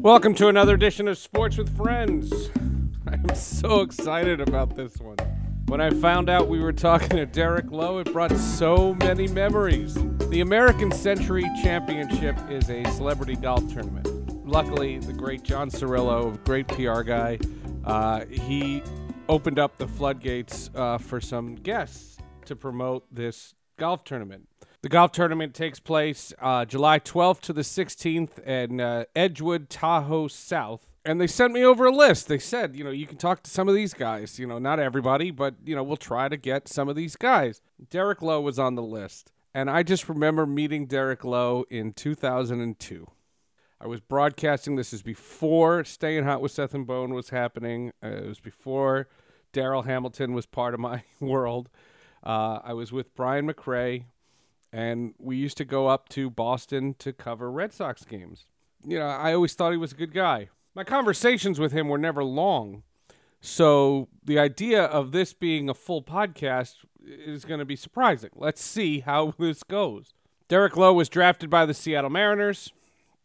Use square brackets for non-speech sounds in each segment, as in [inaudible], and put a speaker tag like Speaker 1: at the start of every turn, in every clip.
Speaker 1: Welcome to another edition of Sports with Friends. I'm so excited about this one. When I found out we were talking to Derek Lowe, it brought so many memories. The American Century Championship is a celebrity golf tournament. Luckily, the great John Cirillo, great PR guy, uh, he opened up the floodgates uh, for some guests to promote this golf tournament. The golf tournament takes place uh, July 12th to the 16th in uh, Edgewood, Tahoe South. And they sent me over a list. They said, you know, you can talk to some of these guys. You know, not everybody, but, you know, we'll try to get some of these guys. Derek Lowe was on the list. And I just remember meeting Derek Lowe in 2002. I was broadcasting. This is before Staying Hot with Seth and Bone was happening. Uh, it was before Darryl Hamilton was part of my [laughs] world. Uh, I was with Brian McRae, and we used to go up to Boston to cover Red Sox games. You know, I always thought he was a good guy. My conversations with him were never long. So the idea of this being a full podcast is going to be surprising. Let's see how [laughs] this goes. Derek Lowe was drafted by the Seattle Mariners.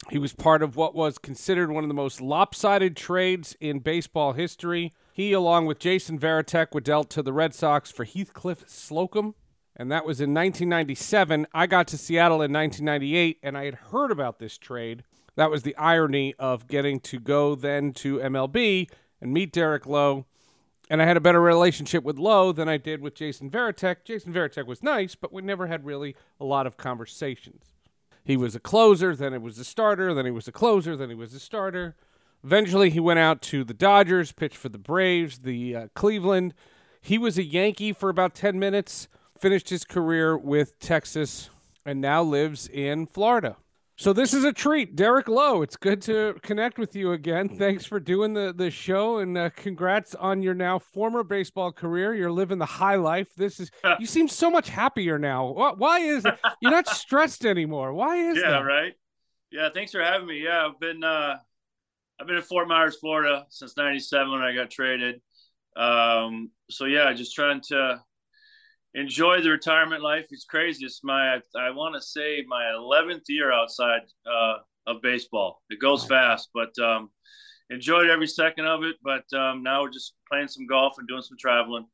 Speaker 1: He was part of what was considered one of the most lopsided trades in baseball history. He, along with Jason Varitek, were dealt to the Red Sox for Heathcliff Slocumb and that was in 1997. I got to Seattle in 1998, and I had heard about this trade. That was the irony of getting to go then to MLB and meet Derek Lowe. And I had a better relationship with Lowe than I did with Jason Varitek. Jason Varitek was nice, but we never had really a lot of conversations. He was a closer, then it was a starter, then he was a closer, then he was a starter. Eventually, he went out to the Dodgers, pitched for the Braves, the uh, Cleveland. He was a Yankee for about 10 minutes finished his career with Texas and now lives in Florida. So this is a treat, Derek Lowe. It's good to connect with you again. Thanks for doing the the show, and uh, congrats on your now former baseball career. You're living the high life. This is you seem so much happier now. Why is it? You're not [laughs] stressed anymore? Why is
Speaker 2: yeah,
Speaker 1: that?
Speaker 2: right. Yeah, thanks for having me. Yeah, I've been uh, I've been in Fort Myers, Florida since '97 when I got traded. Um, so yeah, just trying to enjoy the retirement life. It's crazy. It's my I want to say my 11th year outside uh, of baseball. It goes fast, but um, enjoyed every second of it. But um, now we're just playing some golf and doing some traveling.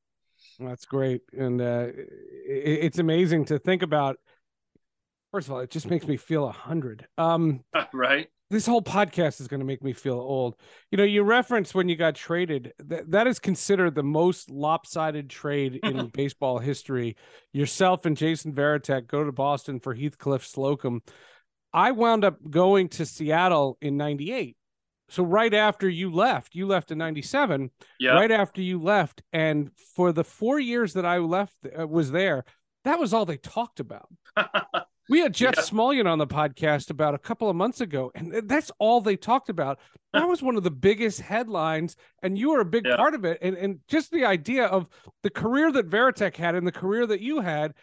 Speaker 1: That's great, and uh, it, it's amazing to think about. First of all, it just makes me feel a hundred. Um, [laughs]
Speaker 2: right
Speaker 1: this whole podcast is going to make me feel old. You know, you referenced when you got traded that that is considered the most lopsided trade in [laughs] baseball history. Yourself and Jason Varitek go to Boston for Heathcliff Slocumb. I wound up going to Seattle in 98. So right after you left, you left in 97.
Speaker 2: Yeah.
Speaker 1: Right after you left and for the 4 years that I left uh, was there, that was all they talked about. [laughs] We had Jeff yeah. Smulyan on the podcast about a couple of months ago, and that's all they talked about. [laughs] That was one of the biggest headlines, and you were a big yeah. part of it. And and just the idea of the career that Varitek had and the career that you had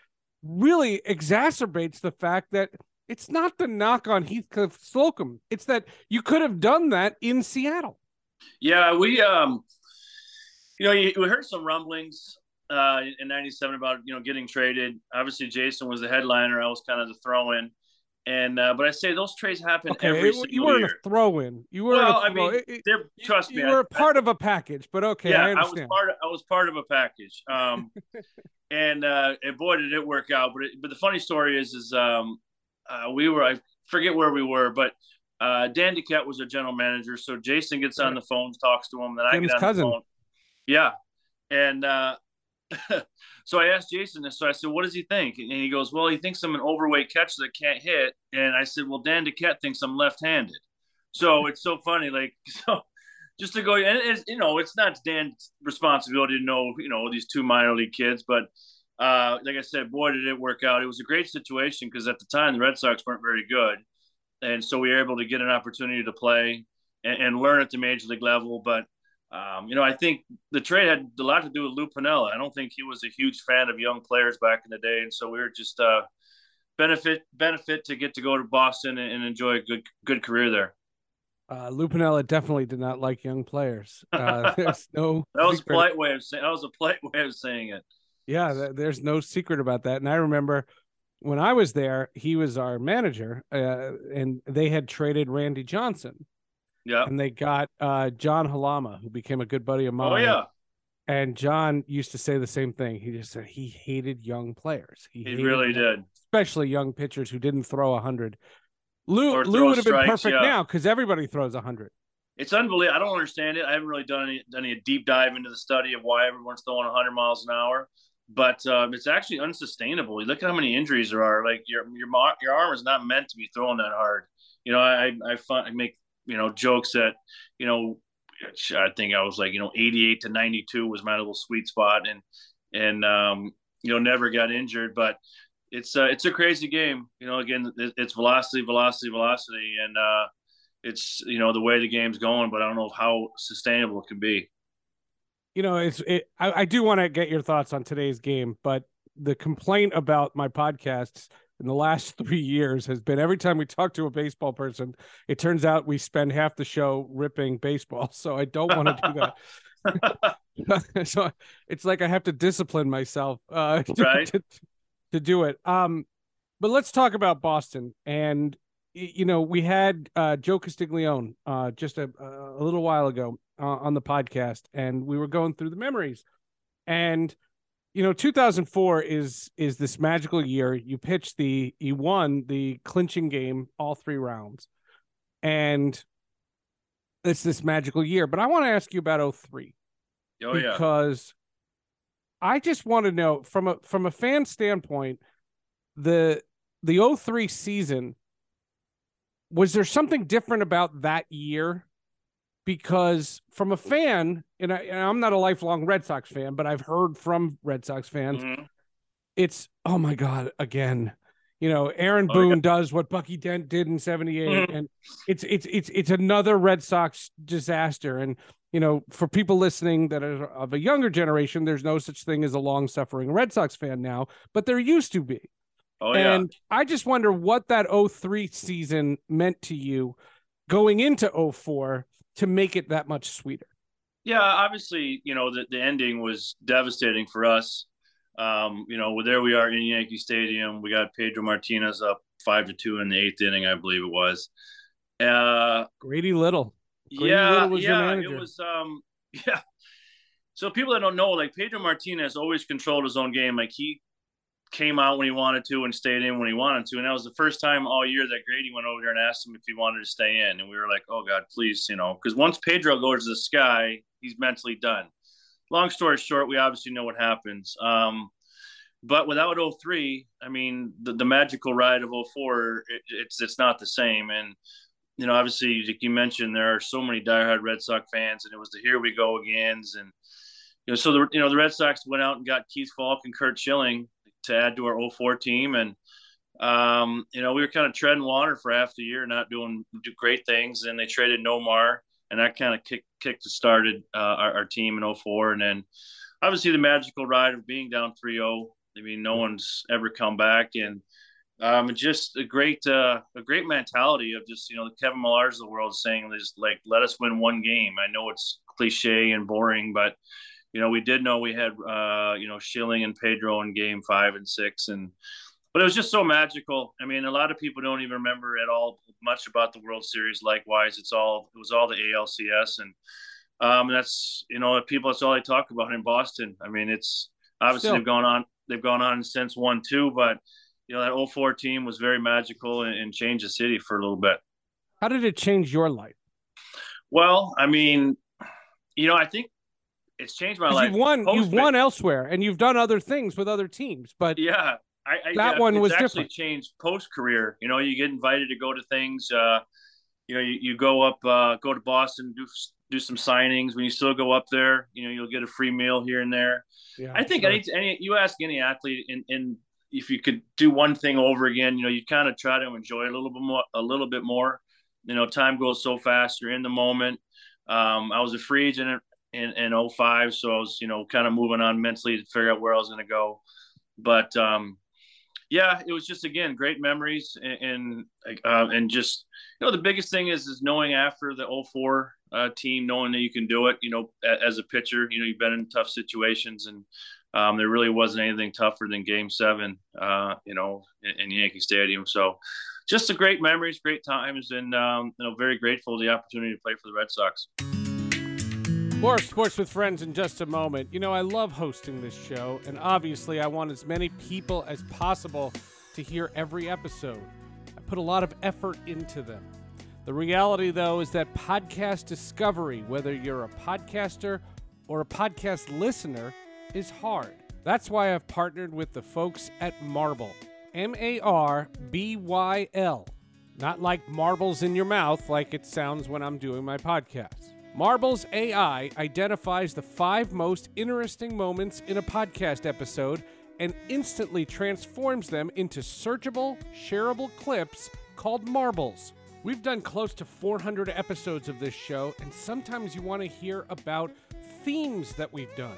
Speaker 1: really exacerbates the fact that it's not the knock on Heathcliff Slocumb. It's that you could have done that in Seattle.
Speaker 2: Yeah, we um you know, we heard some rumblings uh, in '97 about you know getting traded. Obviously, Jason was the headliner. I was kind of the throw-in. And uh, but I say those trades happen okay, every
Speaker 1: it, You weren't
Speaker 2: year.
Speaker 1: a throw-in. You were.
Speaker 2: Well,
Speaker 1: I
Speaker 2: mean, it, trust
Speaker 1: you,
Speaker 2: me,
Speaker 1: you were
Speaker 2: I,
Speaker 1: part
Speaker 2: I,
Speaker 1: of a package. But okay,
Speaker 2: yeah,
Speaker 1: I,
Speaker 2: I, was part. Of, I was part of a package. Um, [laughs] and uh, and boy, did it work out. But it, but the funny story is, is um, uh, we were. I forget where we were, but uh, Dan Duquette was a general manager. So Jason gets on the phone, talks to him, then I get on
Speaker 1: cousin.
Speaker 2: the phone. Yeah, and uh, [laughs] so I asked Jason this. So I said, "What does he think?" And he goes, "Well, he thinks I'm an overweight catcher that can't hit." And I said, "Well, Dan Duquette thinks I'm left-handed." So it's so funny, like [laughs] so. Just to go, and it's, you know, it's not Dan's responsibility to know, you know, these two minor league kids, but uh, like I said, boy, did it work out. It was a great situation because at the time the Red Sox weren't very good, and so we were able to get an opportunity to play and, and learn at the major league level. But um, you know, I think the trade had a lot to do with Lou Piniella. I don't think he was a huge fan of young players back in the day, and so we were just uh, benefit benefit to get to go to Boston and, and enjoy a good good career there.
Speaker 1: Uh, Lou Piniella definitely did not like young players. Uh, [laughs] there's no
Speaker 2: that was secret. a polite way of saying that was a polite [laughs] way of saying it.
Speaker 1: Yeah, th- there's no secret about that. And I remember when I was there, he was our manager, uh, and they had traded Randy Johnson
Speaker 2: Yeah.
Speaker 1: And they got uh, John Halama, who became a good buddy of mine.
Speaker 2: Oh yeah.
Speaker 1: And John used to say the same thing. He just said he hated young players.
Speaker 2: He, he really did,
Speaker 1: especially young pitchers who didn't throw a hundred. Lou Lou would have been perfect yeah. now because everybody throws a hundred.
Speaker 2: It's unbelievable. I don't understand it. I haven't really done any done any deep dive into the study of why everyone's throwing 100 miles an hour, but um, it's actually unsustainable. You look at how many injuries there are. Like your your your arm is not meant to be throwing that hard. You know, I I, I make you know jokes that you know I think I was like, you know, 88 to 92 was my little sweet spot, and and um, you know, never got injured. But it's uh, it's a crazy game. You know, again, it's velocity, velocity, velocity, and uh, it's you know the way the game's going. But I don't know how sustainable it can be.
Speaker 1: You know, it's it. I, I do want to get your thoughts on today's game, but the complaint about my podcasts in the last [laughs] three years has been every time we talk to a baseball person, it turns out we spend half the show ripping baseball. [laughs] So I don't want to do that. [laughs] so it's like I have to discipline myself uh, to,
Speaker 2: right.
Speaker 1: to, to, do it. Um, but let's talk about Boston. And you know, we had uh, Joe Castiglione uh, just a, a little while ago uh, on the podcast, and we were going through the memories. And you know 2004 is is this magical year. You pitched the you won the clinching game all three rounds. And it's this magical year. But i want to ask you about 03
Speaker 2: oh
Speaker 1: because
Speaker 2: yeah.
Speaker 1: i just want to know from a from a fan standpoint the the 03 season was there something different about that year because from a fan, and, I, am not a lifelong Red Sox fan, but I've heard from Red Sox fans, mm-hmm. it's oh my god, again. You know, Aaron oh, Boone yeah. does what Bucky Dent did in '78, mm-hmm. and it's it's it's it's another Red Sox disaster. And you know, for people listening that are of a younger generation, there's no such thing as a long-suffering Red Sox fan now, but there used to be.
Speaker 2: Oh,
Speaker 1: and yeah. I just wonder what that 03 season meant to you going into 04 to make it that much sweeter.
Speaker 2: Yeah, obviously, you know, the, the ending was devastating for us. Um, you know, there we are in Yankee Stadium. We got Pedro Martinez up five to two in the eighth inning, I believe it was. Uh,
Speaker 1: Grady Little.
Speaker 2: Grady yeah, Little was yeah, it was. Um, [laughs] yeah. So people that don't know, like Pedro Martinez always controlled his own game. Like he came out when he wanted to and stayed in when he wanted to. And that was the first time all year that Grady went over there and asked him if he wanted to stay in. And we were like, oh God, please, you know, because once Pedro goes to the sky, he's mentally done. Long story short, we obviously know what happens. Um, but without 03, I mean, the, the magical ride of 04, it, it's it's not the same. And you know, obviously, like you mentioned, there are so many diehard Red Sox fans, and it was the here we go agains, and you know, so the you know the Red Sox went out and got Keith Foulke and Curt Schilling, to add to our 04 team. And, um, you know, we were kind of treading water for half the year, not doing do great things. And they traded Nomar, and that kind of kicked, kicked started uh, our, our, team in 04. And then obviously the magical ride of being down 3 0. I mean, no one's ever come back. And, um, just a great, uh, a great mentality of just you know the Kevin Millars of the world saying just like let us win one game. I know it's cliche and boring, but you know, we did know we had, uh, you know, Schilling and Pedro in game five and six. And, but it was just so magical. I mean, a lot of people don't even remember at all much about the World Series. Likewise, it's all, it was all the ALCS. And um, that's, you know, people, that's all they talk about in Boston. I mean, it's obviously Still. they've gone on, they've gone on since one, two, but, you know, that 04 team was very magical and, and changed the city for a little bit.
Speaker 1: How did it change your life?
Speaker 2: Well, I mean, you know, I think it's changed my life.
Speaker 1: You've won. Post you've won elsewhere, and you've done other things with other teams. But
Speaker 2: yeah, I, I,
Speaker 1: that
Speaker 2: yeah,
Speaker 1: one was
Speaker 2: actually
Speaker 1: different.
Speaker 2: changed post career. You know, you get invited to go to things. Uh, you know, you, you go up, uh, go to Boston, do do some signings. When you still go up there, you know, you'll get a free meal here and there. Yeah, I think sure. any, any you ask any athlete, and in if you could do one thing over again, you know, you kind of try to enjoy a little bit more, a little bit more. You know, time goes so fast. You're in the moment. Um, I was a free agent in, in 05. So I was, you know, kind of moving on mentally to figure out where I was going to go. But um, yeah, it was just, again, great memories. And, and, uh, and just, you know, the biggest thing is, is knowing after the 04 uh, team, knowing that you can do it, you know, as a pitcher, you know, you've been in tough situations and um, there really wasn't anything tougher than game seven, uh, you know, in, in Yankee Stadium. So, just a great memories, great times, and um, you know, very grateful the opportunity to play for the Red Sox.
Speaker 1: More sports with friends in just a moment. You know, I love hosting this show, and obviously, I want as many people as possible to hear every episode. I put a lot of effort into them. The reality, though, is that podcast discovery, whether you're a podcaster or a podcast listener, is hard. That's why I've partnered with the folks at Marbyl. M A R B Y L. Not like marbles in your mouth, like it sounds when I'm doing my podcast. Marbyl's AI identifies the five most interesting moments in a podcast episode and instantly transforms them into searchable, shareable clips called marbles. We've done close to 400 episodes of this show, and sometimes you want to hear about themes that we've done.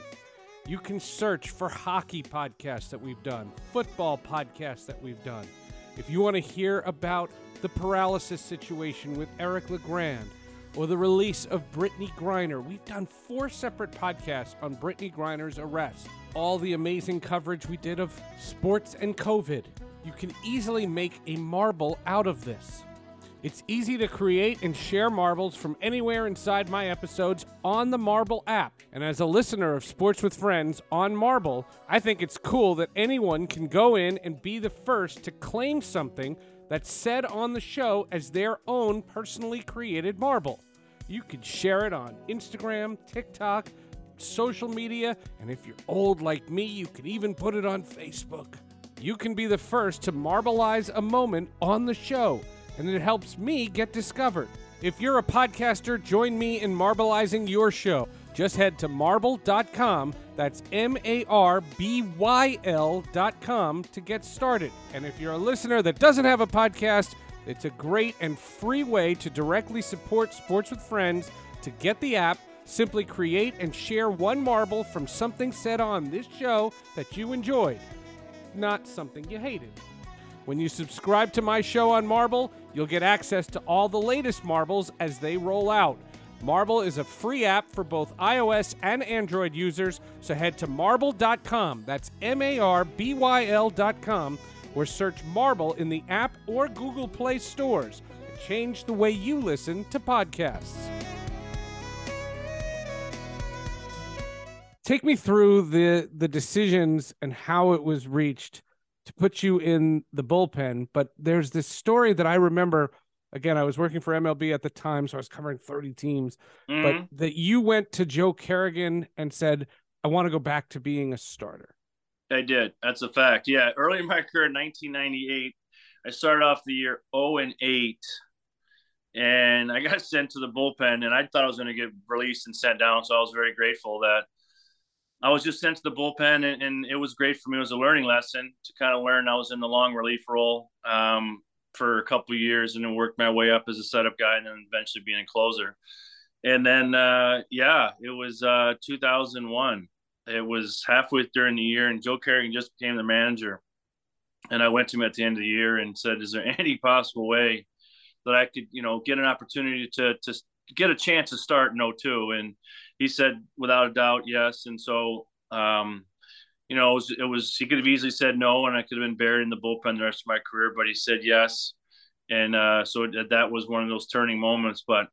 Speaker 1: You can search for hockey podcasts that we've done, football podcasts that we've done. If you want to hear about the paralysis situation with Eric LeGrand or the release of Brittany Griner, we've done four separate podcasts on Brittany Griner's arrest. All the amazing coverage we did of sports and COVID. You can easily make a marble out of this. It's easy to create and share marbles from anywhere inside my episodes on the Marbyl app. And as a listener of Sports with Friends on Marbyl, I think it's cool that anyone can go in and be the first to claim something that's said on the show as their own personally created marble. You can share it on Instagram, TikTok, social media, and if you're old like me, you can even put it on Facebook. You can be the first to marbleize a moment on the show and it helps me get discovered. If you're a podcaster, join me in marbleizing your show. Just head to marbyl.com, that's M A R B Y L.com, to get started. And if you're a listener that doesn't have a podcast, it's a great and free way to directly support Sports with Friends. To get the app, simply create and share one marble from something said on this show that you enjoyed, not something you hated. When you subscribe to my show on Marbyl, you'll get access to all the latest marbles as they roll out. Marbyl is a free app for both iOS and Android users, so head to marbyl.com. That's M A R B Y L.com, or search Marbyl in the app or Google Play stores and change the way you listen to podcasts. Take me through the the decisions and how it was reached to put you in the bullpen. But there's this story that I remember. Again, I was working for MLB at the time, so I was covering 30 teams. Mm-hmm. But that you went to Joe Kerrigan and said, I want to go back to being a starter.
Speaker 2: I did. That's a fact. Yeah. Early in my career in 1998, I started off the year 0 and 8 and I got [laughs] sent to the bullpen, and I thought I was going to get released and sent down. So I was very grateful that I was just sent to the bullpen, and, and, it was great for me. It was a learning lesson to kind of learn. I was in the long relief role um, for a couple years, and then worked my way up as a setup guy, and then eventually being a closer. And then, uh, yeah, it was uh, 2001. It was halfway during the year, and Joe Kerrigan just became the manager. And I went to him at the end of the year and said, "Is there [laughs] any possible way that I could, you know, get an opportunity to to get a chance to start in 02? And he said without a doubt yes. And so, um, you know, it was, it was, he could have easily said no, and I could have been buried in the bullpen the rest of my career, but he said yes. And uh, so that was one of those turning moments. But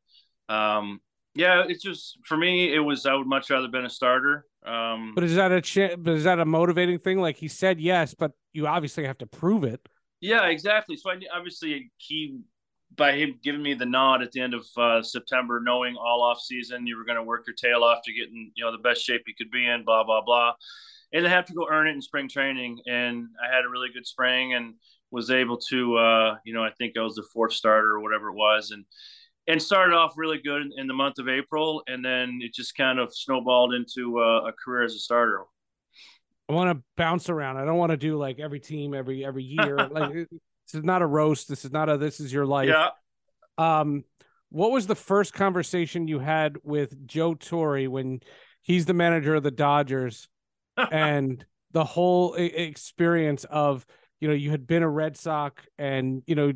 Speaker 2: um, yeah, it's just for me, it was I would much rather been a starter. Um,
Speaker 1: but is that a ch- but is that a motivating thing? Like he said yes, but you obviously have to prove it.
Speaker 2: Yeah, exactly. So I, obviously he by him giving me the nod at the end of uh, September, knowing all off season you were going to work your tail off to get in, you know, the best shape you could be in, blah blah blah, and I have to go earn it in spring training. And I had a really good spring and was able to, uh, you know, I think I was the fourth starter or whatever it was, and and started off really good in the month of April, and then it just kind of snowballed into uh, a career as a starter.
Speaker 1: I want to bounce around. I don't want to do like every team every every [laughs] year. like this is not a roast. This is not a this is your life.
Speaker 2: Yeah.
Speaker 1: Um, what was the first conversation you had with Joe Torre when he's the manager of the Dodgers [laughs] and the whole experience of you know you had been a Red Sox and you know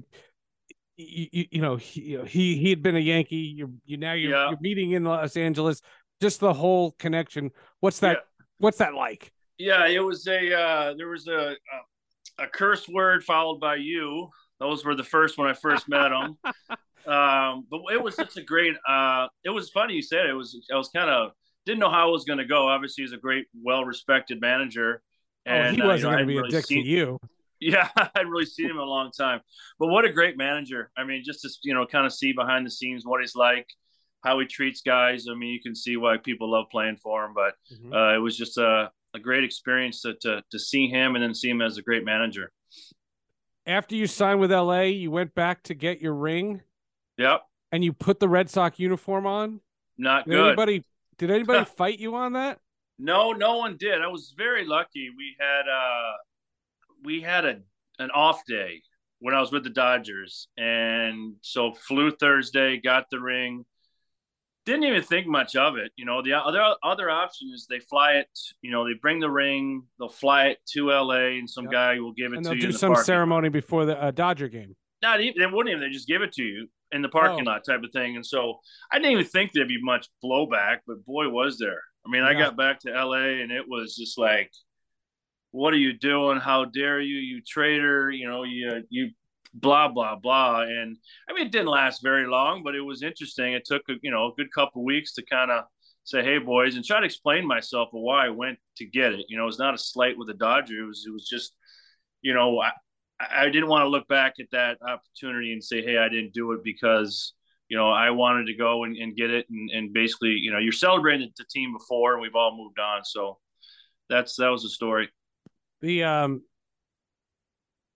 Speaker 1: you, you know he he he had been a Yankee you you now you're, yeah. you're meeting in Los Angeles just the whole connection what's that yeah. what's that like
Speaker 2: yeah it was a uh there was a, a a curse word followed by you Those were the first when I first met him. [laughs] um, but it was such a great. Uh, it was funny you said it, it was. I was kind of didn't know how it was going to go. Obviously, he's a great, well-respected manager.
Speaker 1: And, oh, he wasn't uh, you know, going to be really a dick seen, to you.
Speaker 2: Yeah, [laughs] I'd really seen him in a long time. But what a great manager! I mean, just to you know, kind of see behind the scenes what he's like, how he treats guys. I mean, you can see why people love playing for him. But mm-hmm. uh, it was just a, a great experience to, to to see him and then see him as a great manager.
Speaker 1: After you signed with LA, you went back to get your ring.
Speaker 2: Yep.
Speaker 1: And you put the Red Sox uniform on.
Speaker 2: Not
Speaker 1: did
Speaker 2: good.
Speaker 1: Anybody did anybody [laughs] fight you on that?
Speaker 2: No, no one did. I was very lucky. We had uh we had a an off day when I was with the Dodgers, and so flew Thursday, got the ring. Didn't even think much of it, you know. The other other option is they fly it, you know, they bring the ring, they'll fly it to LA, and some yep. guy will give it
Speaker 1: and
Speaker 2: to
Speaker 1: you.
Speaker 2: They'll
Speaker 1: do some ceremony before the uh, Dodger game.
Speaker 2: Not even they wouldn't even. They just give it to you in the parking oh. lot type of thing. And so I didn't even think there'd be much blowback, but boy, was there. I mean, yeah. I got back to LA and it was just like, what are you doing? How dare you, you traitor? You know, you, you blah, blah, blah. And I mean, it didn't last very long, but it was interesting. It took, a, you know, a good couple weeks to kind of say, Hey boys, and try to explain myself why I went to get it. You know, it's not a slight with the Dodgers. It was, it was just, you know, I, I didn't want to look back at that opportunity and say, hey, I didn't do it because you know I wanted to go and, and get it, and, and basically, you know, you're celebrating the team before, and we've all moved on, so that's that was the story.
Speaker 1: The um,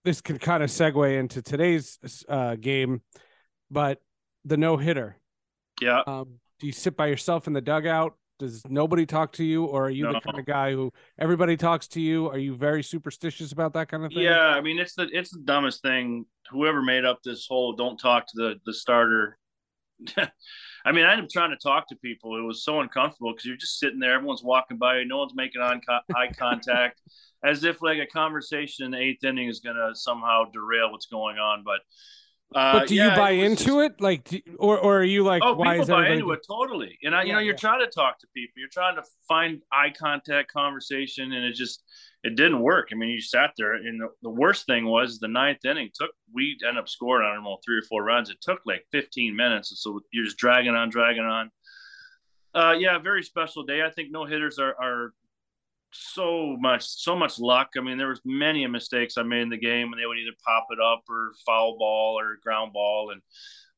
Speaker 1: this can kind of segue into today's uh, game, but the no hitter.
Speaker 2: Yeah.
Speaker 1: Um, do you sit by yourself in the dugout? does nobody talk to you or are you no. the kind of guy who everybody talks to you are you very superstitious about that kind of thing
Speaker 2: yeah i mean it's the it's the dumbest thing whoever made up this whole don't talk to the the starter [laughs] i mean i ended up trying to talk to people it was so uncomfortable because you're just sitting there everyone's walking by no one's making eye contact [laughs] as if like a conversation in the eighth inning is going to somehow derail what's going on but
Speaker 1: uh, but do yeah, you buy into just, it, like, do, or or are you like,
Speaker 2: oh,
Speaker 1: why
Speaker 2: people buy into it totally? And I, you yeah, know, you're yeah. trying to talk to people, you're trying to find eye contact, conversation, and it just it didn't work. I mean, you sat there, and the, the worst thing was the ninth inning took. We ended up scoring, I don't know, three or four runs. It took like 15 minutes, and so you're just dragging on, dragging on. Uh, yeah, very special day. I think no hitters are, are so much so much luck. I mean, there was many mistakes I made in the game, and they would either pop it up or foul ball or ground ball, and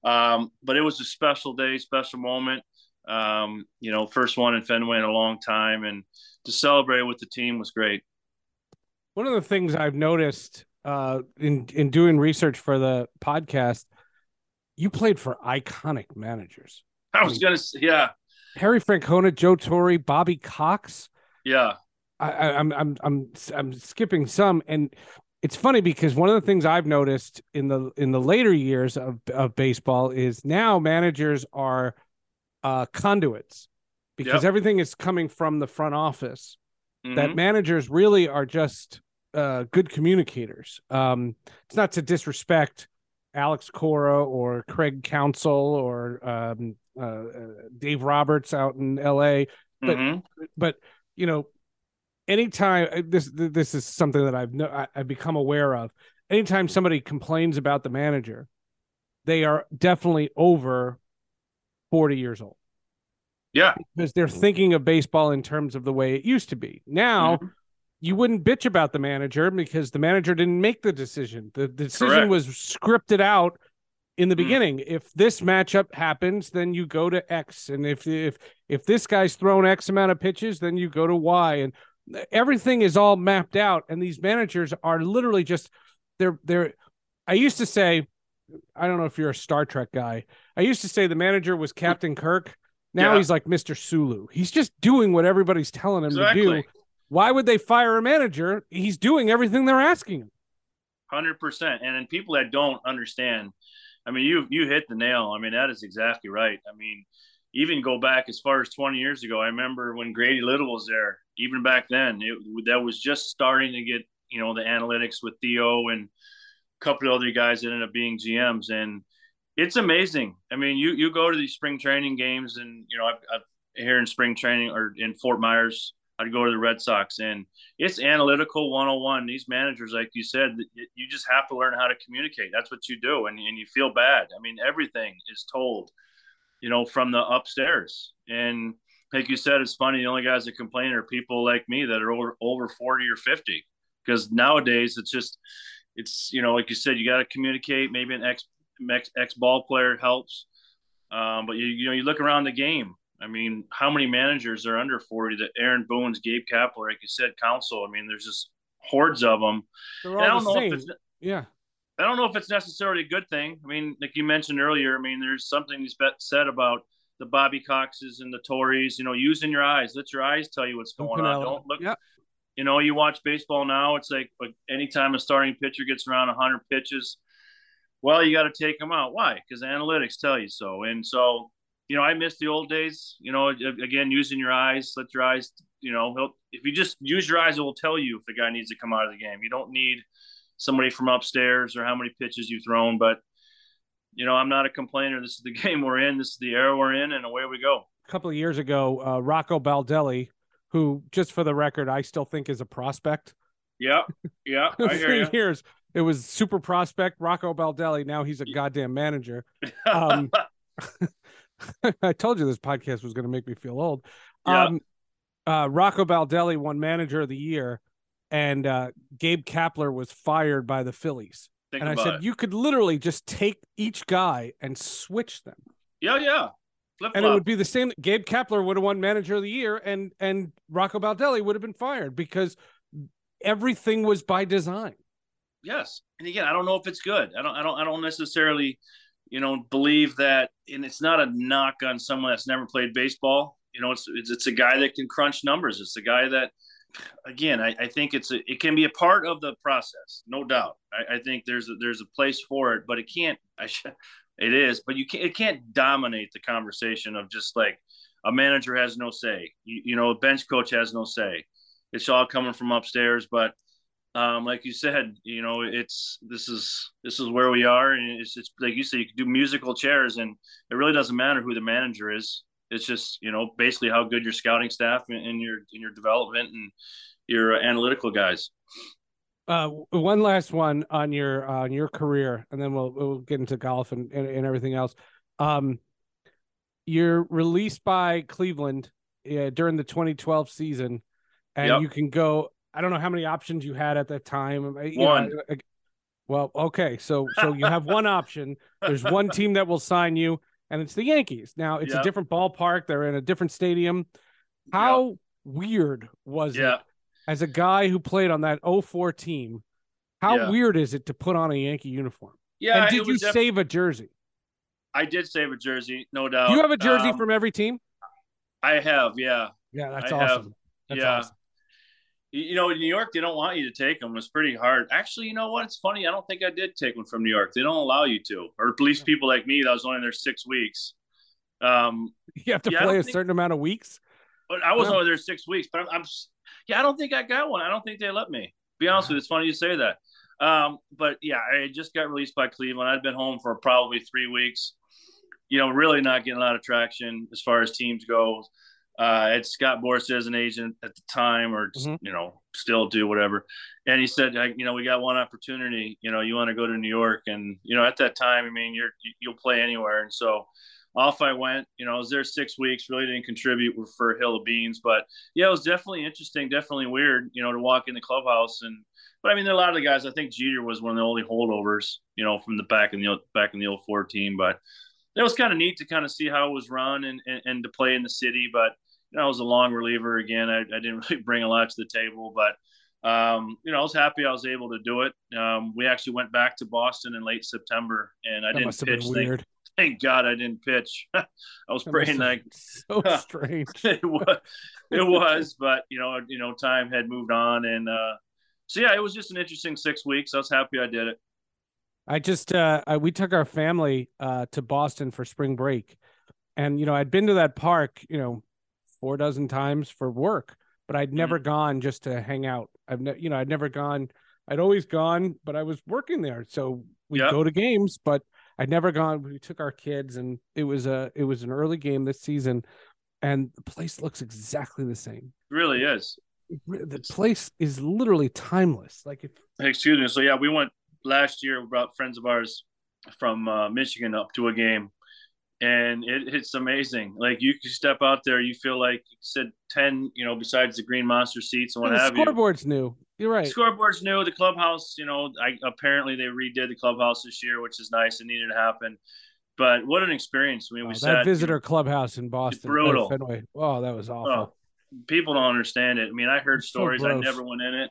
Speaker 2: um, but it was a special day, special moment. Um, you know, first one in Fenway in a long time, and to celebrate with the team was great.
Speaker 1: One of the things I've noticed uh, in in doing research for the podcast, you played for iconic managers.
Speaker 2: I was gonna, say, yeah,
Speaker 1: Terry Francona, Joe Torre, Bobby Cox.
Speaker 2: Yeah,
Speaker 1: I, I'm I'm I'm I'm skipping some, and it's funny because one of the things I've noticed in the in the later years of of baseball is now managers are uh, conduits because yep. everything is coming from the front office. Mm-hmm. That managers really are just uh, good communicators. Um, it's not to disrespect Alex Cora or Craig Counsell or um, uh, uh Dave Roberts out in L.A. But mm-hmm. but you know anytime uh, this this is something that I've no, I've become aware of. Anytime somebody complains about the manager, they are definitely over forty years old.
Speaker 2: Yeah,
Speaker 1: because they're thinking of baseball in terms of the way it used to be. Now, mm-hmm. You wouldn't bitch about the manager because the manager didn't make the decision. The, decision Correct. was scripted out in the mm. beginning. If this matchup happens, then you go to X, and if if if this guy's thrown X amount of pitches, then you go to Y, and everything is all mapped out and these managers are literally just they're they're i used to say i don't know if you're a star trek guy i used to say the manager was captain kirk now yeah. he's like mr sulu he's just doing what everybody's telling him exactly. to do why would they fire a manager he's doing everything they're asking him
Speaker 2: 100% and then people that don't understand i mean you you hit the nail i mean that is exactly right i mean even go back as far as 20 years ago. I remember when Grady Little was there, even back then, it, that was just starting to get, you know, the analytics with Theo and a couple of other guys that ended up being GMs. And it's amazing. I mean, you, you go to these spring training games and, you know, I've, I've here in spring training or in Fort Myers, I'd go to the Red Sox, and it's analytical 101. These managers, like you said, you just have to learn how to communicate. That's what you do, and, and you feel bad. I mean, everything is told, you know, from the upstairs. And like you said, it's funny. The only guys that complain are people like me that are over over 40 or 50, because nowadays it's just, it's you know, like you said, you got to communicate. Maybe an ex ex, ex ball player helps, um, but you you know, you look around the game I mean, how many managers are under 40 that Aaron Boone's, Gabe Kapler, like you said, Counsell. I mean, there's just hordes of them.
Speaker 1: They're all the same. yeah.
Speaker 2: I don't know if it's necessarily a good thing. I mean, like you mentioned earlier, I mean, there's something he's said about the Bobby Coxes and the Torres, you know, using your eyes. Let your eyes tell you what's going on. Don't look.
Speaker 1: Yep.
Speaker 2: You know, you watch baseball now, it's like, like anytime a starting pitcher gets around 100 pitches, well, you got to take them out. Why? Because analytics tell you so. And so you know, I miss the old days. You know, again, using your eyes, let your eyes, you know, if you just use your eyes, it will tell you if the guy needs to come out of the game. You don't need somebody from upstairs or how many pitches you've thrown. But, you know, I'm not a complainer. This is the [laughs] game we're in. This is the era we're in, and away we go.
Speaker 1: A couple of years ago, uh, Rocco Baldelli, who, just for the record, I still think is a prospect.
Speaker 2: Yeah, yeah, [laughs] I hear you.
Speaker 1: Years it was super prospect Rocco Baldelli. Now he's a goddamn manager. [laughs] Um, [laughs] I told you this podcast was going to make me feel old. Yeah. Um, uh, Rocco Baldelli won Manager of the Year, and uh, Gabe Kapler was fired by the Phillies. Think and I said, it. you could literally just take each guy and switch them.
Speaker 2: Yeah, yeah.
Speaker 1: Flip and it would be the same. Gabe Kapler would have won Manager of the Year, and and Rocco Baldelli would have been fired because everything was by design.
Speaker 2: Yes, and again, I don't know if it's good. I don't. I don't. I don't necessarily you know, believe that, and it's not a knock on someone that's never played baseball. You know, it's it's, it's a guy that can crunch numbers. It's a guy that, again, I, I think it's a, it can be a part of the process, no doubt. I, I think there's a, there's a place for it, but it can't. [laughs] I it is, but you can't. It can't dominate the conversation of just like a manager has no say. You, you know, a bench coach has no say. It's all coming from upstairs, but um, like you said, you know, it's this is this is where we are, and it's it's like you said, you can do musical chairs, and it really doesn't matter who the manager is. It's just you know basically how good your scouting staff and, and your in your development and your analytical guys.
Speaker 1: Uh, one last one on your on your career, and then we'll we'll get into golf and and, and everything else. Um, you're released by Cleveland uh, during the 2012 season, and yep. you can go I don't know how many options you had at that time.
Speaker 2: One. Know,
Speaker 1: well, okay, so so you have one option. There's one team that will sign you, and it's the Yankees. Now it's yep. a different ballpark. They're in a different stadium. How yep. weird was yep. it as a guy who played on that 04 team? How weird is it to put on a Yankee uniform?
Speaker 2: Yeah.
Speaker 1: And did you def- save a jersey?
Speaker 2: I did save a jersey, no doubt.
Speaker 1: You have a jersey um, from every team?
Speaker 2: I have, yeah.
Speaker 1: Yeah, that's I awesome. Have, that's
Speaker 2: yeah.
Speaker 1: Awesome
Speaker 2: you know, in New York, they don't want you to take them. It's pretty hard. Actually, you know what? It's funny. I don't think I did take one from New York. They don't allow you to, or at least people like me that was only there six weeks. Um,
Speaker 1: you have to yeah, play a think, certain amount of weeks.
Speaker 2: But I was only there six weeks. But I'm, I'm, yeah, I don't think I got one. I don't think they let me. Be honest with you, it's funny you say that. Um, but yeah, I just got released by Cleveland. I'd been home for probably three weeks. You know, really not getting a lot of traction as far as teams go. Uh, had Scott Boras as an agent at the time, or just, mm-hmm. you know, still do whatever. And he said, you know, we got one opportunity. You know, you want to go to New York, and you know, at that time, I mean, you're you'll play anywhere. And so off I went. You know, I was there six weeks. Really didn't contribute for a hill of beans, but yeah, it was definitely interesting, definitely weird. You know, to walk in the clubhouse and. But I mean, there are a lot of the guys. I think Jeter was one of the only holdovers, you know, from the back in the back in the 04 team. But it was kind of neat to kind of see how it was run and, and, and to play in the city. But I was a long reliever again. I, I didn't [laughs] really bring a lot to the table, but um, you know, I was happy I was able to do it. Um, we actually went back to Boston in late September, and I that didn't pitch. Thank, thank, God I didn't pitch. [laughs] I was that praying like
Speaker 1: so [laughs] strange.
Speaker 2: it was, it was, but you know, you know, time had moved on, and uh, so yeah, it was just an interesting six weeks. I was happy I did it.
Speaker 1: I just uh, I, we took our family uh, to Boston for spring break, and you know, I'd been to that park, you know, four dozen times for work, but I'd never mm-hmm. gone just to hang out. I've ne- you know, I'd never gone. I'd always gone, but I was working there, so we yep. go to games, but I'd never gone. We took our kids, and it was a it was an early game this season, and the place looks exactly the same.
Speaker 2: It really is.
Speaker 1: The place is literally timeless. Like if
Speaker 2: excuse me. So yeah, we went last year. We brought friends of ours from uh, Michigan up to a game, and it, it's amazing. Like you can step out there, you feel like you said ten, you know, besides the green monster seats and what
Speaker 1: the
Speaker 2: have
Speaker 1: scoreboard's you. Scoreboard's new. You're right.
Speaker 2: Scoreboard's new. The clubhouse, you know, I apparently they redid the clubhouse this year, which is nice. It needed to happen. But what an experience! I mean, we
Speaker 1: oh,
Speaker 2: sat,
Speaker 1: that visitor clubhouse in Boston,
Speaker 2: brutal.
Speaker 1: Fenway. Oh, that was oh, awful. Oh,
Speaker 2: people don't understand it. I mean, I heard stories. I never went in it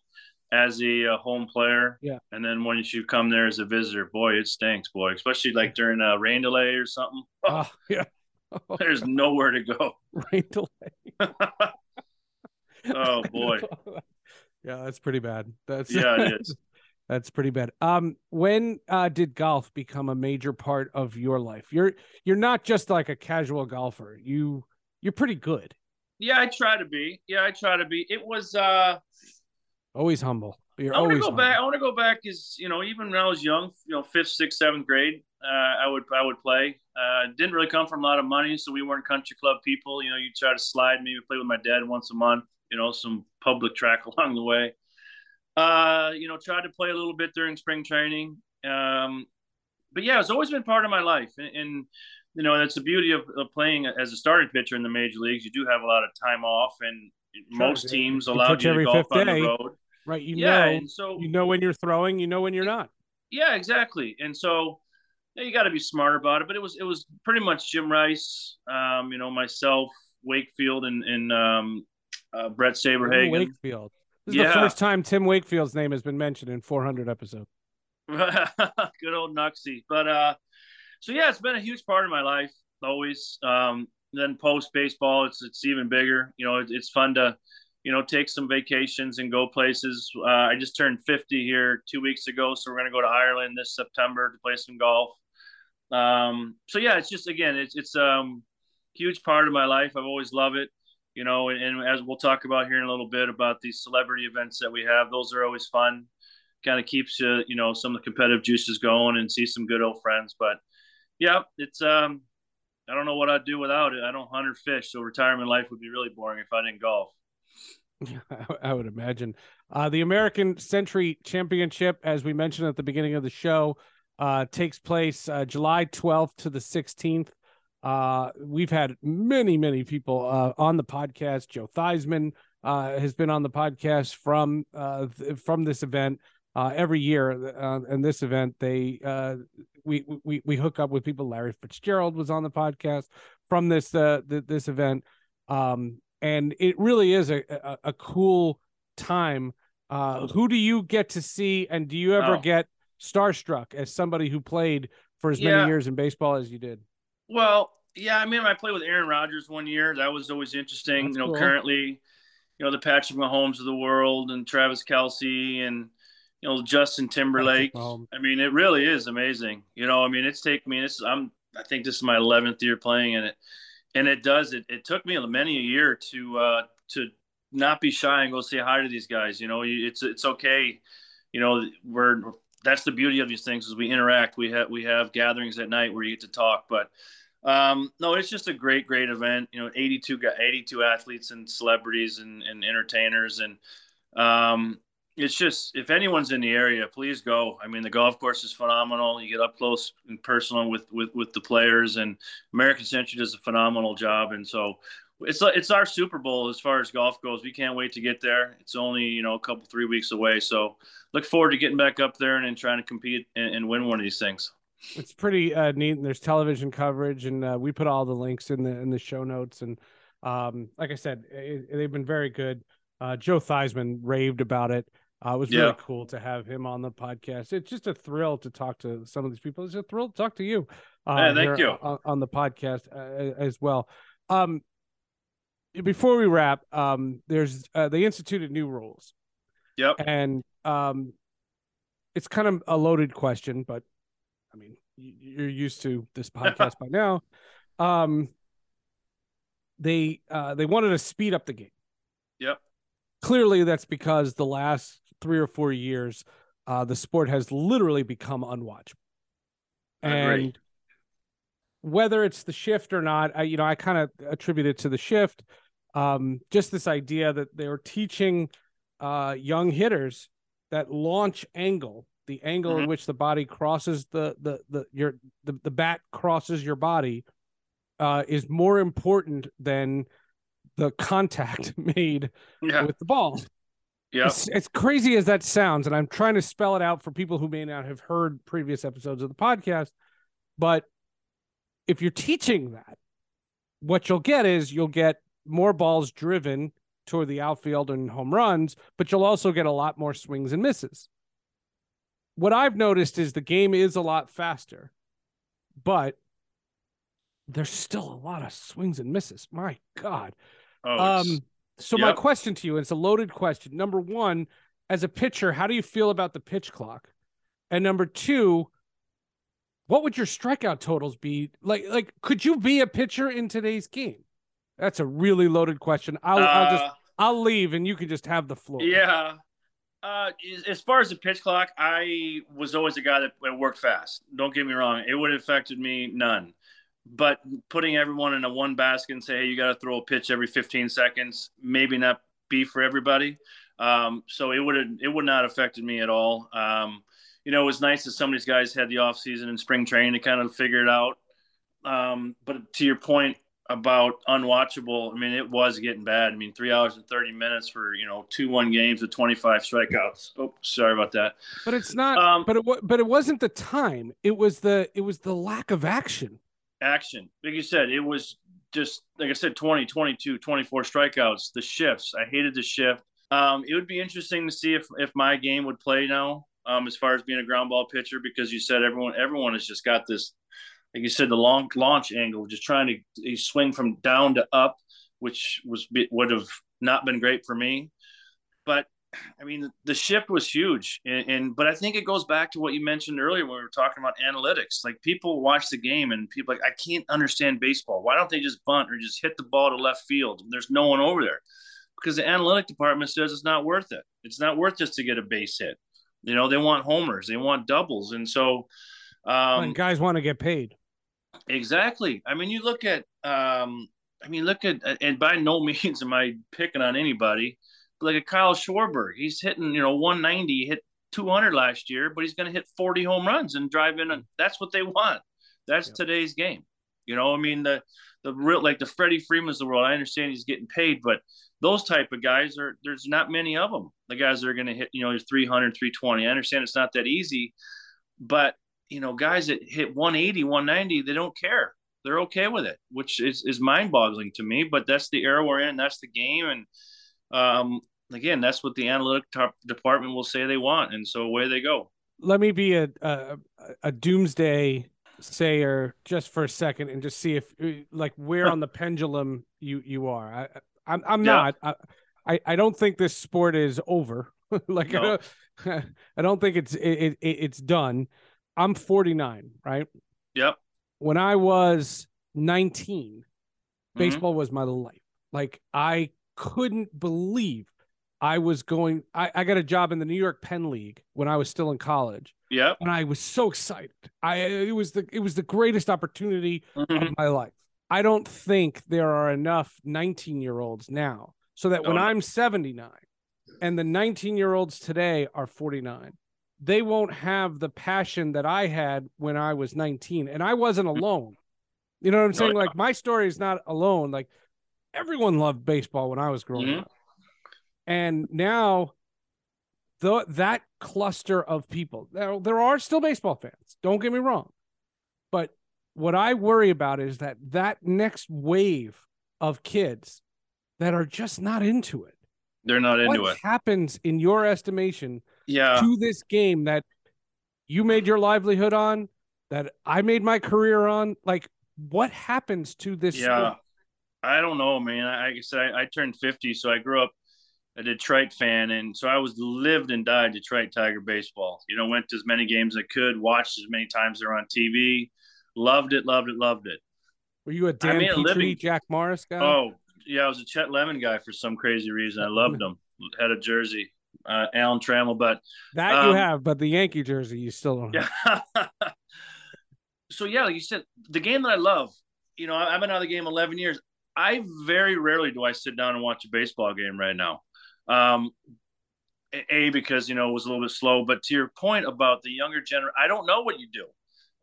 Speaker 2: as a uh, home player.
Speaker 1: Yeah.
Speaker 2: And then once you come there as a visitor, boy, it stinks, boy. Especially like during a rain delay or something.
Speaker 1: Oh, uh, [laughs] yeah. [laughs]
Speaker 2: There's nowhere to go. [laughs]
Speaker 1: Rain delay.
Speaker 2: oh boy.
Speaker 1: Yeah, that's pretty bad. That's
Speaker 2: yeah, it is.
Speaker 1: That's pretty bad. Um, when uh, did golf become a major part of your life? You're you're not just like a casual golfer. You you're pretty good.
Speaker 2: Yeah, I try to be. Yeah, I try to be. It was uh
Speaker 1: always humble. You're
Speaker 2: I want to go
Speaker 1: humble.
Speaker 2: back. I want to go back. Is you know even when I was young, you know, fifth, sixth, seventh grade, uh, I would I would play. Uh, didn't really come from a lot of money, so we weren't country club people. You know, you try to slide me. We play with my dad once a month. You know, some public [laughs] track along the way. Uh, you know, tried to play a little bit during spring training. Um, but yeah, it's always been part of my life, and, and you know that's the beauty of, of, playing as a starting pitcher in the major leagues. You do have a lot of time off, and most teams allow you to golf on the road.
Speaker 1: Right, you
Speaker 2: yeah,
Speaker 1: know,
Speaker 2: so
Speaker 1: you know when you're throwing, you know when you're not.
Speaker 2: Yeah, exactly. And so yeah, you got to be smart about it. But it was it was pretty much Jim Rice, um, you know, myself, Wakefield, and and um, uh, Bret Saberhagen.
Speaker 1: Wakefield. This is yeah. the first time Tim Wakefield's name has been mentioned in 400 episodes. [laughs]
Speaker 2: Good old Knucksie. But uh, so yeah, it's been a huge part of my life always. Um, then post baseball, it's it's even bigger. You know, it, it's fun to, you know, take some vacations and go places. Uh, I just turned 50 here two weeks ago, so we're gonna go to Ireland this September to play some golf. Um, so yeah, it's just again, it's it's um huge part of my life. I've always loved it you know, and, and, as we'll talk about here in a little bit about these celebrity events that we have, those are always fun. Kind of keeps you, you know, some of the competitive juices going and see some good old friends. But yeah, it's um, I don't know what I'd do without it. I don't hunt or fish, so retirement life would be really boring if I didn't golf. [laughs]
Speaker 1: I would imagine. Uh, the American Century Championship, as we mentioned at the beginning of the show, uh, takes place uh, July 12th to the 16th. Uh, we've had many, many people uh, on the podcast. Joe Theismann uh, has been on the podcast from th- from this event every year. Uh, and this event, they we we we hook up with people. Larry Fitzgerald was on the podcast from this uh, th- this event, um, and it really is a a, a cool time. Uh, who do you get to see, and do you ever oh. get starstruck as somebody who played for as many years in baseball as you did?
Speaker 2: Well, yeah, I mean, I played with Aaron Rodgers one year. That was always interesting. That's you know, cool. currently, you know, the Patrick Mahomes of the world and Travis Kelce and you know Justin Timberlake. I mean, it really is amazing. You know, I mean, it's taken me. This I'm. I think this is my 11th year playing in it, and it does. It, it took me many a year to uh, to not be shy and go say hi to these guys. You know, it's it's okay. You know, we're that's the beauty of these things is we interact. We have we have gatherings at night where you get to talk, but um, no, it's just a great, great event. You know, 82 82 athletes and celebrities and, and entertainers, and um, it's just if anyone's in the area, please go. I mean, the golf course is phenomenal. You get up close and personal with with with the players, and American Century does a phenomenal job. And so it's it's our Super Bowl as far as golf goes. We can't wait to get there. It's only you know a couple three weeks away, so look forward to getting back up there and, and trying to compete and, and win one of these things
Speaker 1: it's pretty uh, neat. And there's television coverage, and uh, we put all the links in the in the show notes. And um, like I said, it, they've been very good. Uh, Joe Theismann raved about it. Uh, it was yeah. really cool to have him on the podcast. It's just a thrill to talk to some of these people. It's a thrill to talk to you.
Speaker 2: Uh, thank you
Speaker 1: on, on, the podcast uh, as well. Um, before we wrap, um, there's uh, they instituted new rules.
Speaker 2: Yep.
Speaker 1: And um, it's kind of a loaded question, but I mean, you're used to this [laughs] podcast by now. Um, they uh, they wanted to speed up the game.
Speaker 2: Yep.
Speaker 1: Clearly, that's because the last three or four years, uh, the sport has literally become unwatchable. And whether it's the shift or not, I, you know, I kind of attribute it to the shift. Um, just this idea that they were teaching uh, young hitters that launch angle, the angle mm-hmm. in which the body crosses the the the your the, the bat crosses your body, uh, is more important than the contact [laughs] made yeah. with the ball.
Speaker 2: Yeah.
Speaker 1: As, as crazy as that sounds, and I'm trying to spell it out for people who may not have heard previous episodes of the podcast, but if you're teaching that, what you'll get is you'll get more balls driven toward the outfield and home runs, but you'll also get a lot more swings and misses. What I've noticed is the game is a lot faster, but there's still a lot of swings and misses. My God. Oh, um, so yep. my question to you, it's a loaded question. Number one, as a pitcher, how do you feel about the pitch clock? And number two, what would your strikeout totals be? Like, like, could you be a pitcher in today's game? That's a really loaded question. I'll, uh, I'll just, I'll leave, and you can just have the floor.
Speaker 2: Yeah. Uh, as far as the pitch clock, I was always a guy that worked fast. Don't get me wrong; it would have affected me none. But putting everyone in a one basket and say, "Hey, you got to throw a pitch every 15 seconds," maybe not be for everybody. Um, so it would it would not have affected me at all. Um, you know, it was nice that some of these guys had the off season and spring training to kind of figure it out. Um, but to your point about unwatchable, I mean, it was getting bad. I mean, three hours and 30 minutes for, you know, two, one games with 25 strikeouts. Oh, sorry about that.
Speaker 1: But it's not, um, but it, but it wasn't the time. It was the, it was the lack of action.
Speaker 2: Action. Like you said, it was just, like I said, 20, 22, 24 strikeouts, the shifts. I hated the shift. Um, it would be interesting to see if, if my game would play now um, as far as being a ground ball pitcher because you said everyone everyone has just got this, like you said, the long launch angle, just trying to swing from down to up, which was would have not been great for me. But I mean, the shift was huge, and, and, but I think it goes back to what you mentioned earlier when we were talking about analytics. Like people watch the game, and people like, I can't understand baseball. Why don't they just bunt or just hit the ball to left field? There's no one over there because the analytic department says it's not worth it. It's not worth just to get a base hit. You know, they want homers, they want doubles, and so
Speaker 1: um, guys want to get paid.
Speaker 2: Exactly. I mean, you look at, um, I mean, look at, and by no [laughs] means am I picking on anybody, like a Kyle Schwarber, he's hitting, you know, 190, hit 200 last year, but he's going to hit 40 home runs and drive in. And that's what they want. That's yep. today's game. You know, I mean, the, the real, like the Freddie Freeman's the world. I understand he's getting paid, but those type of guys are there's not many of them. The guys that are going to hit, you know, 300, 320. I understand it's not that easy, but you know, guys that hit 180, 190, they don't care. They're okay with it, which is, is mind boggling to me. But that's the era we're in. That's the game. And um, again, that's what the analytic department will say they want. And so away they go.
Speaker 1: Let me be a, a, a doomsday sayer just for a second and just see if like where [laughs] on the pendulum you you are. I, I'm I'm yeah. not. I, I don't think this sport is over. [laughs] like no. I, [laughs] don't, I don't think it's it, it it's done. I'm 49, right?
Speaker 2: Yep.
Speaker 1: When I was 19, mm-hmm. baseball was my life. Like I couldn't believe I was going. I, I got a job in the New York Penn League when I was still in college.
Speaker 2: Yeah,
Speaker 1: and I was so excited. I it was the it was the greatest opportunity mm-hmm. of my life. I don't think there are enough 19 year olds now so that when I'm 79 and the 19 year olds today are 49, they won't have the passion that I had when I was 19. And I wasn't mm-hmm. alone. You know what I'm saying? Like my story is not alone. Like everyone loved baseball when I was growing mm-hmm. up. And now the, that cluster of people, there, there are still baseball fans. Don't get me wrong. But what I worry about is that that next wave of kids that are just not into it.
Speaker 2: They're not into
Speaker 1: what
Speaker 2: it.
Speaker 1: happens in your estimation
Speaker 2: yeah.
Speaker 1: to this game that you made your livelihood on, that I made my career on? Like, what happens to this?
Speaker 2: Yeah. I don't know, man. I, I guess I, I turned 50, so I grew up a Detroit fan, and so I was lived and died Detroit Tiger baseball. You know, went to as many games as I could, watched as many times they're on TV. Loved it, loved it, loved it.
Speaker 1: Were you a Dan I mean, Petry, living... Jack Morris guy?
Speaker 2: Oh, yeah, I was a Chet Lemon guy for some crazy reason. I loved him. Had a jersey, uh, Alan Trammell, but
Speaker 1: that um, you have, but the Yankee jersey you still don't.
Speaker 2: Yeah. [laughs] so yeah, like you said, the game that I love, you know, I've been out of the game 11 years. I very rarely do I sit down and watch a baseball game right now. Um, a because you know it was a little bit slow, but to your point about the younger generation, I don't know what you do,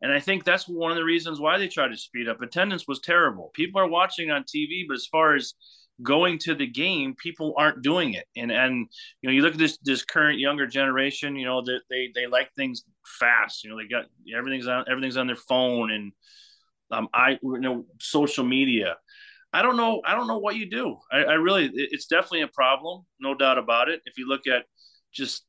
Speaker 2: and I think that's one of the reasons why they tried to speed up. Attendance was terrible. People are watching on TV, but as far as going to the game, people aren't doing it. And and you know, you look at this this current younger generation, you know, that they, they like things fast. You know, they got everything's on everything's on their phone and um I you know social media. I don't know. I don't know what you do. I, I really, it's definitely a problem, no doubt about it. If you look at just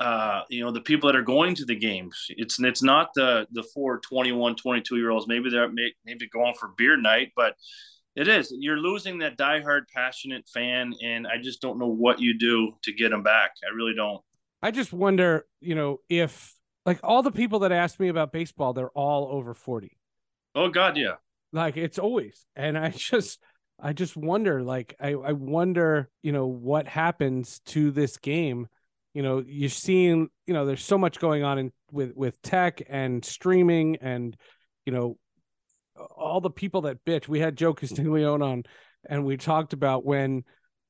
Speaker 2: uh, you know the people that are going to the games it's it's not the the four 21 22 year olds maybe they're maybe going for beer night but it is. You're losing that diehard, passionate fan, and I just don't know what you do to get them back. I really don't.
Speaker 1: I just wonder, you know, if like all the people that ask me about baseball, they're all over 40.
Speaker 2: Oh God, yeah.
Speaker 1: Like it's always. And I [laughs] just I just wonder, like, I, I wonder, you know, what happens to this game. You know, you're seeing, you know, there's so much going on in with with tech and streaming and you know all the people that bitch. We had Joe Castiglione on, and we talked about when,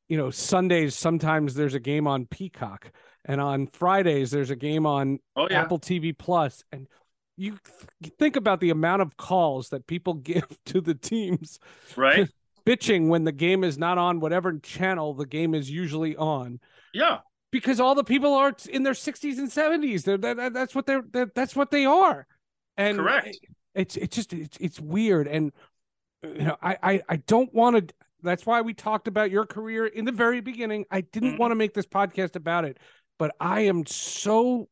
Speaker 1: you know, Sundays sometimes there's a game on Peacock, and on Fridays there's a game on oh, yeah. Apple TV Plus, and you th- think about the amount of calls that people [laughs] give to the teams,
Speaker 2: right? [laughs]
Speaker 1: bitching when the game is not on whatever channel the game is usually on.
Speaker 2: Yeah.
Speaker 1: Because all the people are in their 60s and 70s. They're, that, that's what they're that, that's what they are. And
Speaker 2: correct
Speaker 1: it's it's just it's it's weird, and you know I I, I don't want to. That's why we talked about your career in the very beginning. I didn't mm-hmm. want to make this podcast about it, but I am so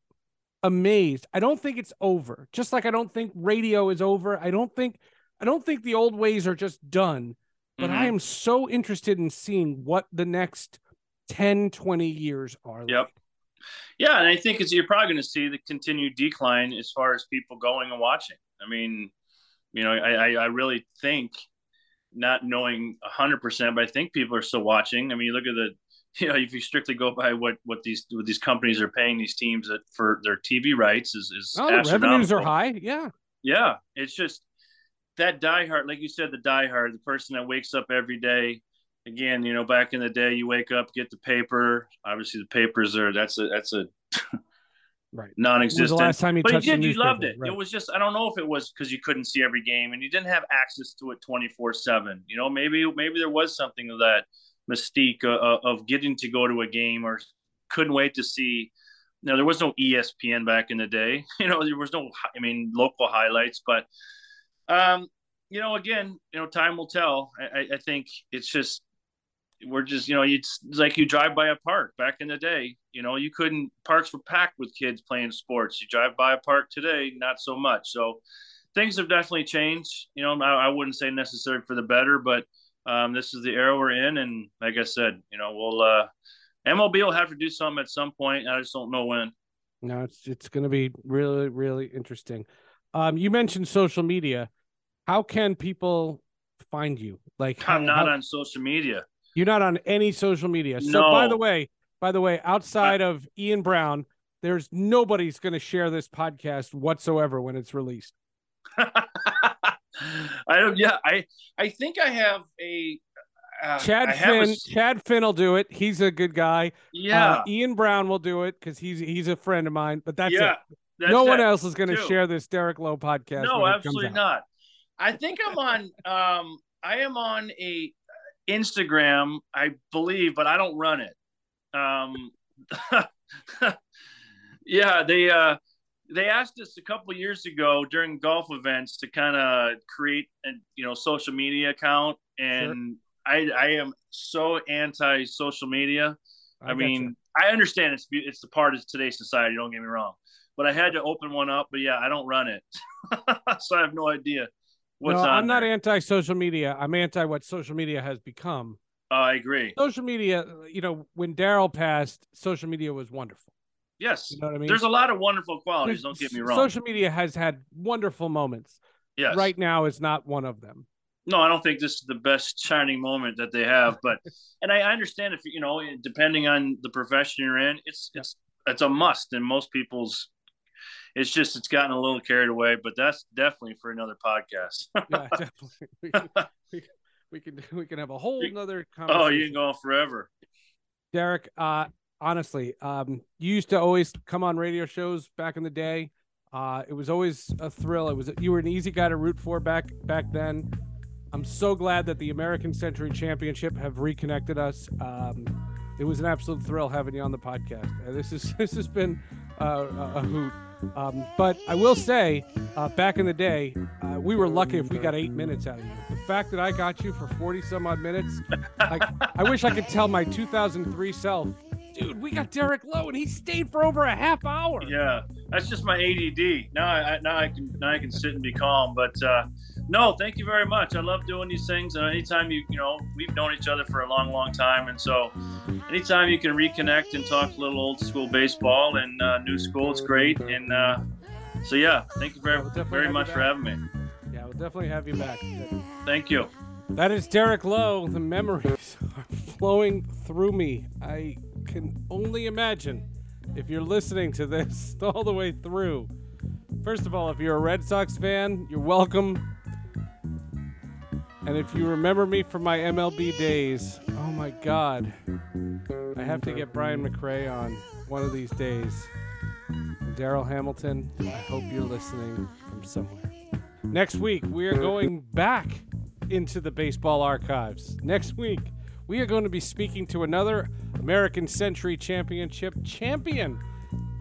Speaker 1: amazed. I don't think it's over. Just like I don't think radio is over. I don't think I don't think the old ways are just done. But mm-hmm. I am so interested in seeing what the next 10, 20 years are
Speaker 2: yep.
Speaker 1: like.
Speaker 2: Yeah, and I think it's, you're probably going to see the continued decline as far as people going and watching. I mean, you know, I, I really think not knowing hundred percent, but I think people are still watching. I mean, you look at the, [laughs] you know, if you strictly go by what what these what these companies are paying these teams that for their TV rights is is
Speaker 1: oh, revenues are high. Yeah,
Speaker 2: yeah. It's just that diehard, like you said, the diehard, the person that wakes up every day. Again, you know, back in the day, you wake up, get the paper. Obviously, the papers are that's a that's a [laughs]
Speaker 1: right
Speaker 2: non-existent.
Speaker 1: the last time you
Speaker 2: but
Speaker 1: touched
Speaker 2: you did, you loved it. Right. It was just I don't know if it was because you couldn't see every game and you didn't have access to it twenty four seven. You know, maybe maybe there was something of that mystique uh, of getting to go to a game or couldn't wait to see. Know, there was no ESPN back in the day. You know, there was no [laughs] I mean local highlights, but um, you know, again, you know, time will tell. I, I think it's just we're just you know it's like you drive by a park back in the day you know you couldn't parks were packed with kids playing sports you drive by a park today not so much so things have definitely changed you know i, I wouldn't say necessarily for the better but um, this is the era we're in and like i said you know we'll uh mlb will have to do something at some point i just don't know when
Speaker 1: no it's it's going to be really really interesting um you mentioned social media how can people find you like
Speaker 2: i'm not
Speaker 1: how...
Speaker 2: on social media
Speaker 1: you're not on any social media. So
Speaker 2: no.
Speaker 1: by the way, by the way, outside I, of Ian Browne, there's nobody's going to share this podcast whatsoever when it's released. [laughs]
Speaker 2: I don't. Yeah, I I think I have a.
Speaker 1: Uh, Chad Finn. A... Chad Finn will do it. He's a good guy.
Speaker 2: Yeah. Uh,
Speaker 1: Ian Browne will do it because he's he's a friend of mine. But that's yeah, it. That's no one else is going to share this Derek Lowe podcast.
Speaker 2: No, absolutely not. I think I'm on. Um, I am on a Instagram, I believe, but I don't run it. Um, [laughs] yeah, they uh, they asked us a couple years ago during golf events to kind of create a you know social media account, and sure. I I am so anti social media. I, I mean, you. I understand it's it's the part of today's society. Don't get me wrong, but I had to open one up. But yeah, I don't run it, [laughs] so I have no idea
Speaker 1: What's no, I'm not anti social media. I'm anti what social media has become.
Speaker 2: Uh, I agree.
Speaker 1: Social media, you know, when Darryl passed, social media was wonderful.
Speaker 2: Yes.
Speaker 1: You know what I mean?
Speaker 2: There's a lot of wonderful qualities, There's, don't get me wrong.
Speaker 1: Social media has had wonderful moments.
Speaker 2: Yes.
Speaker 1: Right now is not one of them.
Speaker 2: No, I don't think this is the best shining moment that they have, but [laughs] and I, understand if you know, depending on the profession you're in, it's it's it's a must in most people's it's just it's gotten a little carried away. But that's definitely for another podcast. [laughs]
Speaker 1: yeah, [laughs] definitely. We can, we, can, we can have a whole another conversation.
Speaker 2: Oh, you can go on forever.
Speaker 1: Derek, uh, honestly, um, you used to always come on radio shows back in the day. Uh, it was always a thrill. It was you were an easy guy to root for back back then. I'm so glad that the American Century Championship have reconnected us. Um, it was an absolute thrill having you on the podcast. Uh, this is [laughs] this has been uh, a, hoot. Um, but I will say, uh, back in the day, uh, we were lucky if we got eight minutes out of you. The fact that I got you for 40 some odd minutes, like, I wish I could tell my 2003 self, dude, we got Derek Lowe and he stayed for over a half hour.
Speaker 2: Yeah, that's just my ADD. Now I now I can now I can sit and be calm. But uh, no, thank you very much. I love doing these things, and anytime you you know we've known each other for a long, long time, and so anytime you can reconnect and talk a little old school baseball and uh, new school, it's great. And uh, so yeah, thank you very
Speaker 1: we'll
Speaker 2: very much for having me.
Speaker 1: Yeah, we'll definitely have you back.
Speaker 2: Thank you.
Speaker 1: That is Derek Lowe. The memories [laughs] are flowing through me. I can only imagine if you're listening to this [laughs] all the way through. First of all, if you're a Red Sox fan, you're welcome. And if you remember me from my MLB days, oh my God, I have to get Brian McRae on one of these days. Darryl Hamilton, I hope you're listening from somewhere. Next week, we are going back into the baseball archives. Next week, we are going to be speaking to another American Century Championship champion.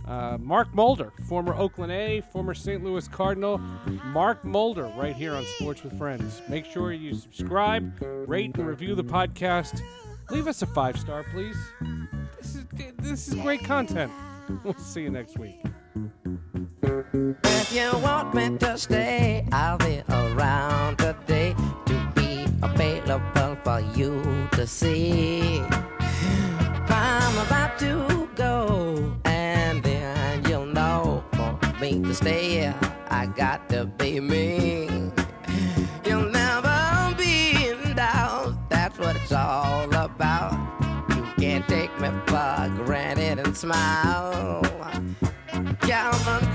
Speaker 1: Uh, Mark Mulder, former Oakland A, former St. Louis Cardinal. Mark Mulder, right here on Sports with Friends. Make sure you subscribe, rate, and review the podcast. Leave us a five star, please. This is this is great content. [laughs] We'll see you next week.
Speaker 3: If you want me to stay, I'll be around today to be available for you to see. I'm about to go, and then you'll know for me to stay, I got to be me. You'll never be in doubt, that's what it's all about. You can't take me for granted and smile. Calvin